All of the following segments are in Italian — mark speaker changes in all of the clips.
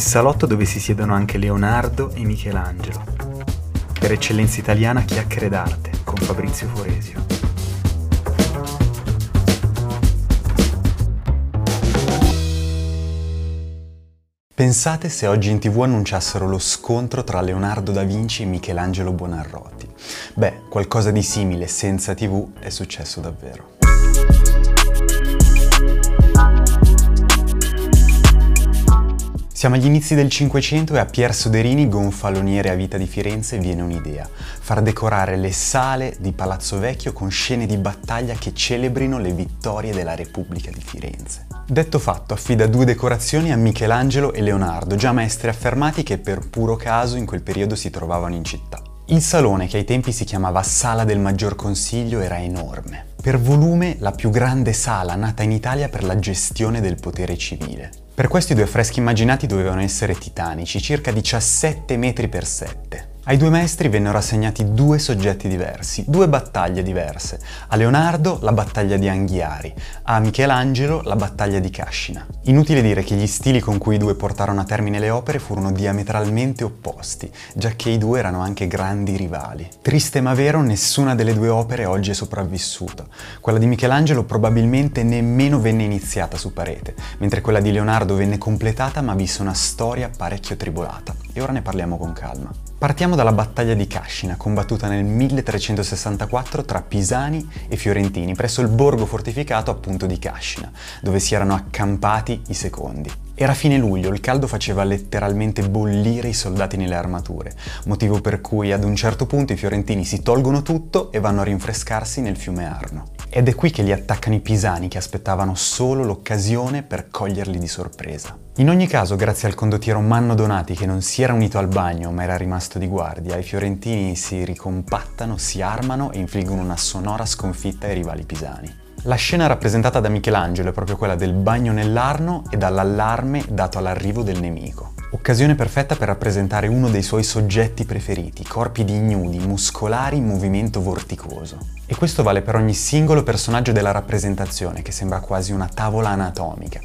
Speaker 1: il salotto dove si siedono anche Leonardo e Michelangelo. Per eccellenza italiana chiacchiere d'arte con Fabrizio Foresio.
Speaker 2: Pensate se oggi in tv annunciassero lo scontro tra Leonardo da Vinci e Michelangelo Buonarroti. Beh, qualcosa di simile senza tv è successo davvero. Siamo agli inizi del Cinquecento e a Pier Soderini, gonfaloniere a vita di Firenze, viene un'idea. Far decorare le sale di Palazzo Vecchio con scene di battaglia che celebrino le vittorie della Repubblica di Firenze. Detto fatto, affida due decorazioni a Michelangelo e Leonardo, già maestri affermati che per puro caso in quel periodo si trovavano in città. Il salone, che ai tempi si chiamava Sala del Maggior Consiglio, era enorme. Per volume la più grande sala nata in Italia per la gestione del potere civile. Per questo i due affreschi immaginati dovevano essere titanici, circa 17 metri per 7. Ai due maestri vennero assegnati due soggetti diversi, due battaglie diverse. A Leonardo la battaglia di Anghiari, a Michelangelo la battaglia di Cascina. Inutile dire che gli stili con cui i due portarono a termine le opere furono diametralmente opposti, già che i due erano anche grandi rivali. Triste ma vero, nessuna delle due opere oggi è sopravvissuta. Quella di Michelangelo probabilmente nemmeno venne iniziata su parete, mentre quella di Leonardo venne completata ma visse una storia parecchio tribolata. E ora ne parliamo con calma. Partiamo dalla battaglia di Cascina, combattuta nel 1364 tra pisani e fiorentini presso il borgo fortificato appunto di Cascina, dove si erano accampati i secondi. Era fine luglio, il caldo faceva letteralmente bollire i soldati nelle armature, motivo per cui ad un certo punto i fiorentini si tolgono tutto e vanno a rinfrescarsi nel fiume Arno. Ed è qui che li attaccano i pisani che aspettavano solo l'occasione per coglierli di sorpresa. In ogni caso, grazie al condottiero Manno Donati che non si era unito al bagno ma era rimasto di guardia, i fiorentini si ricompattano, si armano e infliggono una sonora sconfitta ai rivali pisani. La scena rappresentata da Michelangelo è proprio quella del bagno nell'Arno e dall'allarme dato all'arrivo del nemico. Occasione perfetta per rappresentare uno dei suoi soggetti preferiti, corpi di ignudi, muscolari in movimento vorticoso. E questo vale per ogni singolo personaggio della rappresentazione, che sembra quasi una tavola anatomica.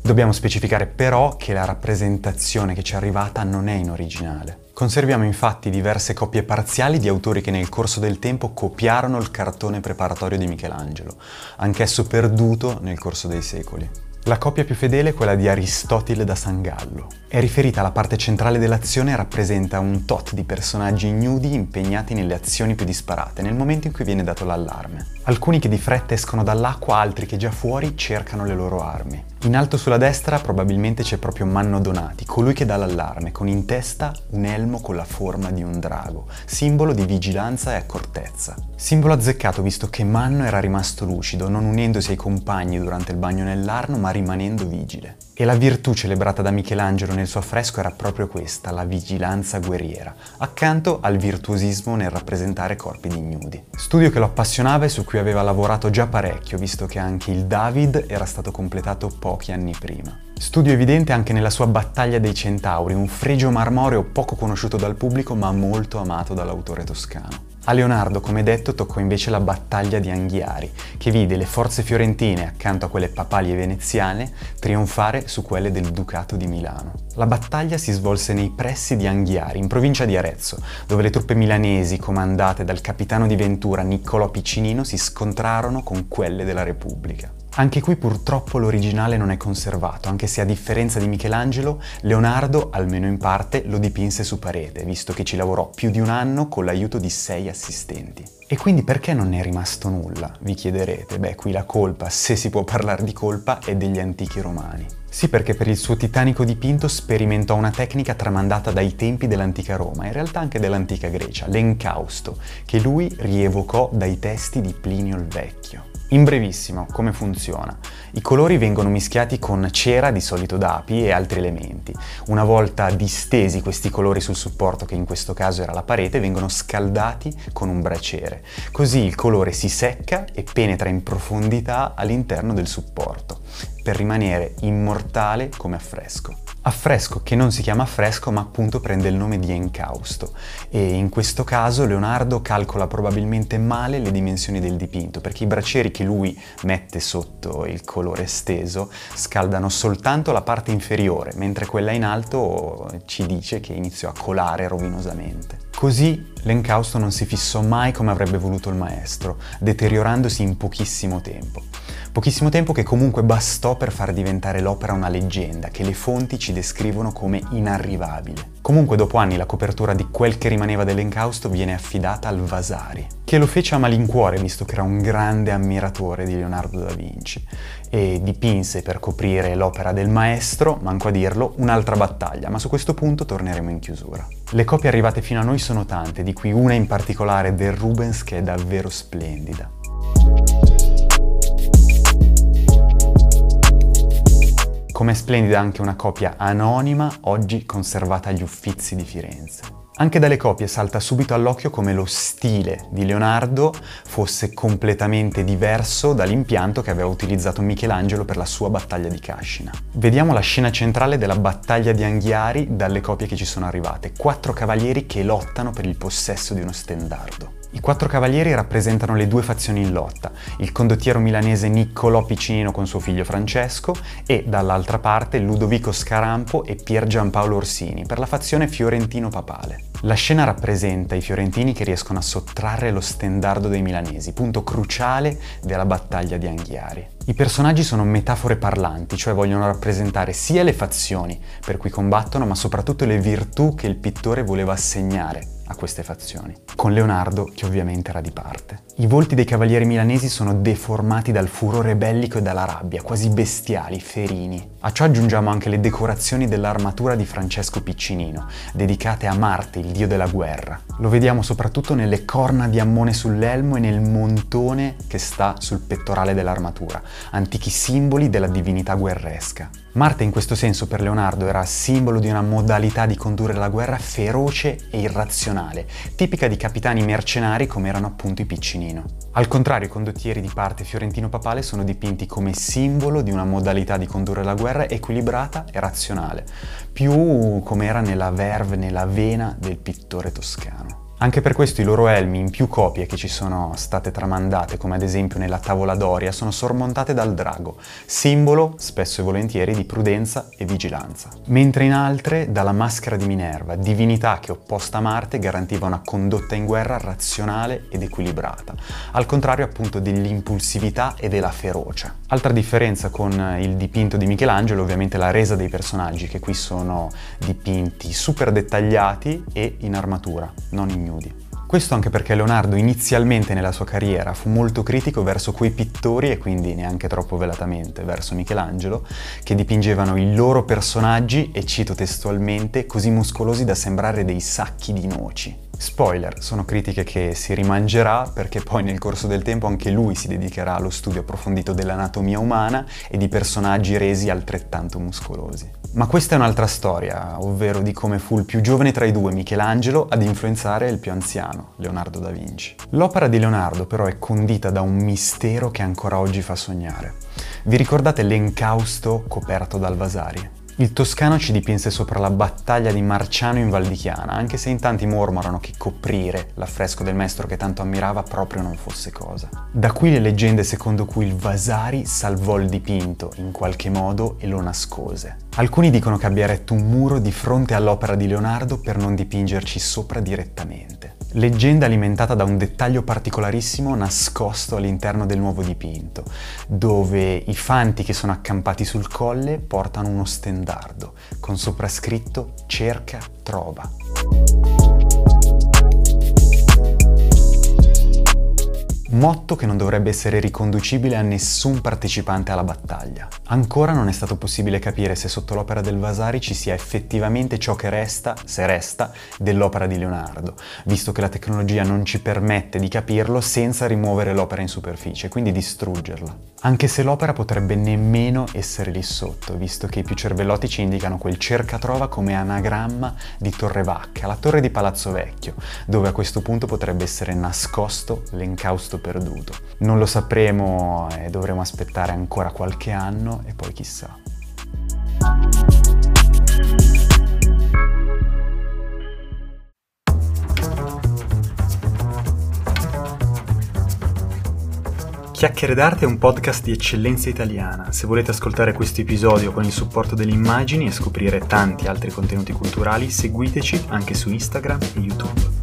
Speaker 2: Dobbiamo specificare però che la rappresentazione che ci è arrivata non è in originale. Conserviamo infatti diverse copie parziali di autori che nel corso del tempo copiarono il cartone preparatorio di Michelangelo, anch'esso perduto nel corso dei secoli. La copia più fedele è quella di Aristotele da San Gallo. È riferita alla parte centrale dell'azione e rappresenta un tot di personaggi ignudi impegnati nelle azioni più disparate nel momento in cui viene dato l'allarme. Alcuni che di fretta escono dall'acqua, altri che già fuori cercano le loro armi. In alto sulla destra probabilmente c'è proprio Manno Donati, colui che dà l'allarme, con in testa un elmo con la forma di un drago, simbolo di vigilanza e accortezza. Simbolo azzeccato visto che Manno era rimasto lucido, non unendosi ai compagni durante il bagno nell'Arno, ma rimanendo vigile. E la virtù celebrata da Michelangelo nel suo affresco era proprio questa, la vigilanza guerriera, accanto al virtuosismo nel rappresentare corpi di ignudi. Studio che lo appassionava e su cui aveva lavorato già parecchio, visto che anche il David era stato completato pochi anni prima. Studio evidente anche nella sua Battaglia dei Centauri, un fregio marmoreo poco conosciuto dal pubblico ma molto amato dall'autore toscano. A Leonardo, come detto, toccò invece la battaglia di Anghiari, che vide le forze fiorentine, accanto a quelle papali e veneziane, trionfare su quelle del Ducato di Milano. La battaglia si svolse nei pressi di Anghiari, in provincia di Arezzo, dove le truppe milanesi, comandate dal capitano di Ventura Niccolò Piccinino, si scontrarono con quelle della Repubblica. Anche qui purtroppo l'originale non è conservato, anche se a differenza di Michelangelo, Leonardo, almeno in parte, lo dipinse su parete, visto che ci lavorò più di un anno con l'aiuto di sei assistenti. E quindi perché non è rimasto nulla? Vi chiederete. Beh, qui la colpa, se si può parlare di colpa, è degli antichi romani. Sì, perché per il suo titanico dipinto sperimentò una tecnica tramandata dai tempi dell'antica Roma, in realtà anche dell'antica Grecia, l'encausto, che lui rievocò dai testi di Plinio il Vecchio. In brevissimo, come funziona? I colori vengono mischiati con cera, di solito d'api, e altri elementi. Una volta distesi questi colori sul supporto, che in questo caso era la parete, vengono scaldati con un braciere. Così il colore si secca e penetra in profondità all'interno del supporto, per rimanere immortale come affresco. Affresco che non si chiama affresco ma appunto prende il nome di encausto e in questo caso Leonardo calcola probabilmente male le dimensioni del dipinto perché i bracieri che lui mette sotto il colore steso scaldano soltanto la parte inferiore mentre quella in alto ci dice che iniziò a colare rovinosamente. Così l'encausto non si fissò mai come avrebbe voluto il maestro, deteriorandosi in pochissimo tempo. Pochissimo tempo che comunque bastò per far diventare l'opera una leggenda, che le fonti ci descrivono come inarrivabile. Comunque dopo anni la copertura di quel che rimaneva dell'encausto viene affidata al Vasari, che lo fece a malincuore visto che era un grande ammiratore di Leonardo da Vinci e dipinse per coprire l'opera del maestro, manco a dirlo, un'altra battaglia, ma su questo punto torneremo in chiusura. Le copie arrivate fino a noi sono tante, di cui una in particolare del Rubens che è davvero splendida. Come splendida anche una copia anonima, oggi conservata agli Uffizi di Firenze. Anche dalle copie salta subito all'occhio come lo stile di Leonardo fosse completamente diverso dall'impianto che aveva utilizzato Michelangelo per la sua battaglia di Cascina. Vediamo la scena centrale della battaglia di Anghiari dalle copie che ci sono arrivate. Quattro cavalieri che lottano per il possesso di uno stendardo. I quattro cavalieri rappresentano le due fazioni in lotta, il condottiero milanese Niccolò Piccinino con suo figlio Francesco e dall'altra parte Ludovico Scarampo e Pier Giampaolo Orsini per la fazione fiorentino-papale. La scena rappresenta i fiorentini che riescono a sottrarre lo stendardo dei milanesi, punto cruciale della battaglia di Anghiari. I personaggi sono metafore parlanti, cioè vogliono rappresentare sia le fazioni per cui combattono, ma soprattutto le virtù che il pittore voleva assegnare a queste fazioni, con Leonardo che ovviamente era di parte. I volti dei cavalieri milanesi sono deformati dal furore bellico e dalla rabbia, quasi bestiali, ferini. A ciò aggiungiamo anche le decorazioni dell'armatura di Francesco Piccinino, dedicate a Marte, il dio della guerra. Lo vediamo soprattutto nelle corna di ammone sull'elmo e nel montone che sta sul pettorale dell'armatura, antichi simboli della divinità guerresca. Marte in questo senso per Leonardo era simbolo di una modalità di condurre la guerra feroce e irrazionale, tipica di capitani mercenari come erano appunto i Piccinino. Al contrario, i condottieri di parte fiorentino-papale sono dipinti come simbolo di una modalità di condurre la guerra equilibrata e razionale, più come era nella verve, nella vena del pittore toscano. Anche per questo i loro elmi in più copie che ci sono state tramandate, come ad esempio nella tavola Doria, sono sormontate dal drago, simbolo spesso e volentieri di prudenza e vigilanza. Mentre in altre dalla maschera di Minerva, divinità che opposta a Marte garantiva una condotta in guerra razionale ed equilibrata, al contrario appunto dell'impulsività e della ferocia. Altra differenza con il dipinto di Michelangelo ovviamente la resa dei personaggi che qui sono dipinti super dettagliati e in armatura, non in ignudi. Questo anche perché Leonardo inizialmente nella sua carriera fu molto critico verso quei pittori, e quindi neanche troppo velatamente verso Michelangelo, che dipingevano i loro personaggi, e cito testualmente, così muscolosi da sembrare dei sacchi di noci. Spoiler, sono critiche che si rimangerà perché poi nel corso del tempo anche lui si dedicherà allo studio approfondito dell'anatomia umana e di personaggi resi altrettanto muscolosi. Ma questa è un'altra storia, ovvero di come fu il più giovane tra i due, Michelangelo, ad influenzare il più anziano, Leonardo da Vinci. L'opera di Leonardo però è condita da un mistero che ancora oggi fa sognare. Vi ricordate l'encausto coperto dal Vasari? Il toscano ci dipinse sopra la battaglia di Marciano in Val di Chiana, anche se in tanti mormorano che coprire l'affresco del maestro che tanto ammirava proprio non fosse cosa. Da qui le leggende secondo cui il Vasari salvò il dipinto in qualche modo e lo nascose. Alcuni dicono che abbia retto un muro di fronte all'opera di Leonardo per non dipingerci sopra direttamente. Leggenda alimentata da un dettaglio particolarissimo nascosto all'interno del nuovo dipinto, dove i fanti che sono accampati sul colle portano uno stendardo con soprascritto cerca, trova. Motto che non dovrebbe essere riconducibile a nessun partecipante alla battaglia. Ancora non è stato possibile capire se sotto l'opera del Vasari ci sia effettivamente ciò che resta, se resta, dell'opera di Leonardo, visto che la tecnologia non ci permette di capirlo senza rimuovere l'opera in superficie, quindi distruggerla. Anche se l'opera potrebbe nemmeno essere lì sotto, visto che i più cervellotici indicano quel cercatrova come anagramma di Torre Vacca, la torre di Palazzo Vecchio, dove a questo punto potrebbe essere nascosto l'encausto perduto. Non lo sapremo e dovremo aspettare ancora qualche anno e poi chissà.
Speaker 1: Chiacchiere d'arte è un podcast di eccellenza italiana. Se volete ascoltare questo episodio con il supporto delle immagini e scoprire tanti altri contenuti culturali, seguiteci anche su Instagram e YouTube.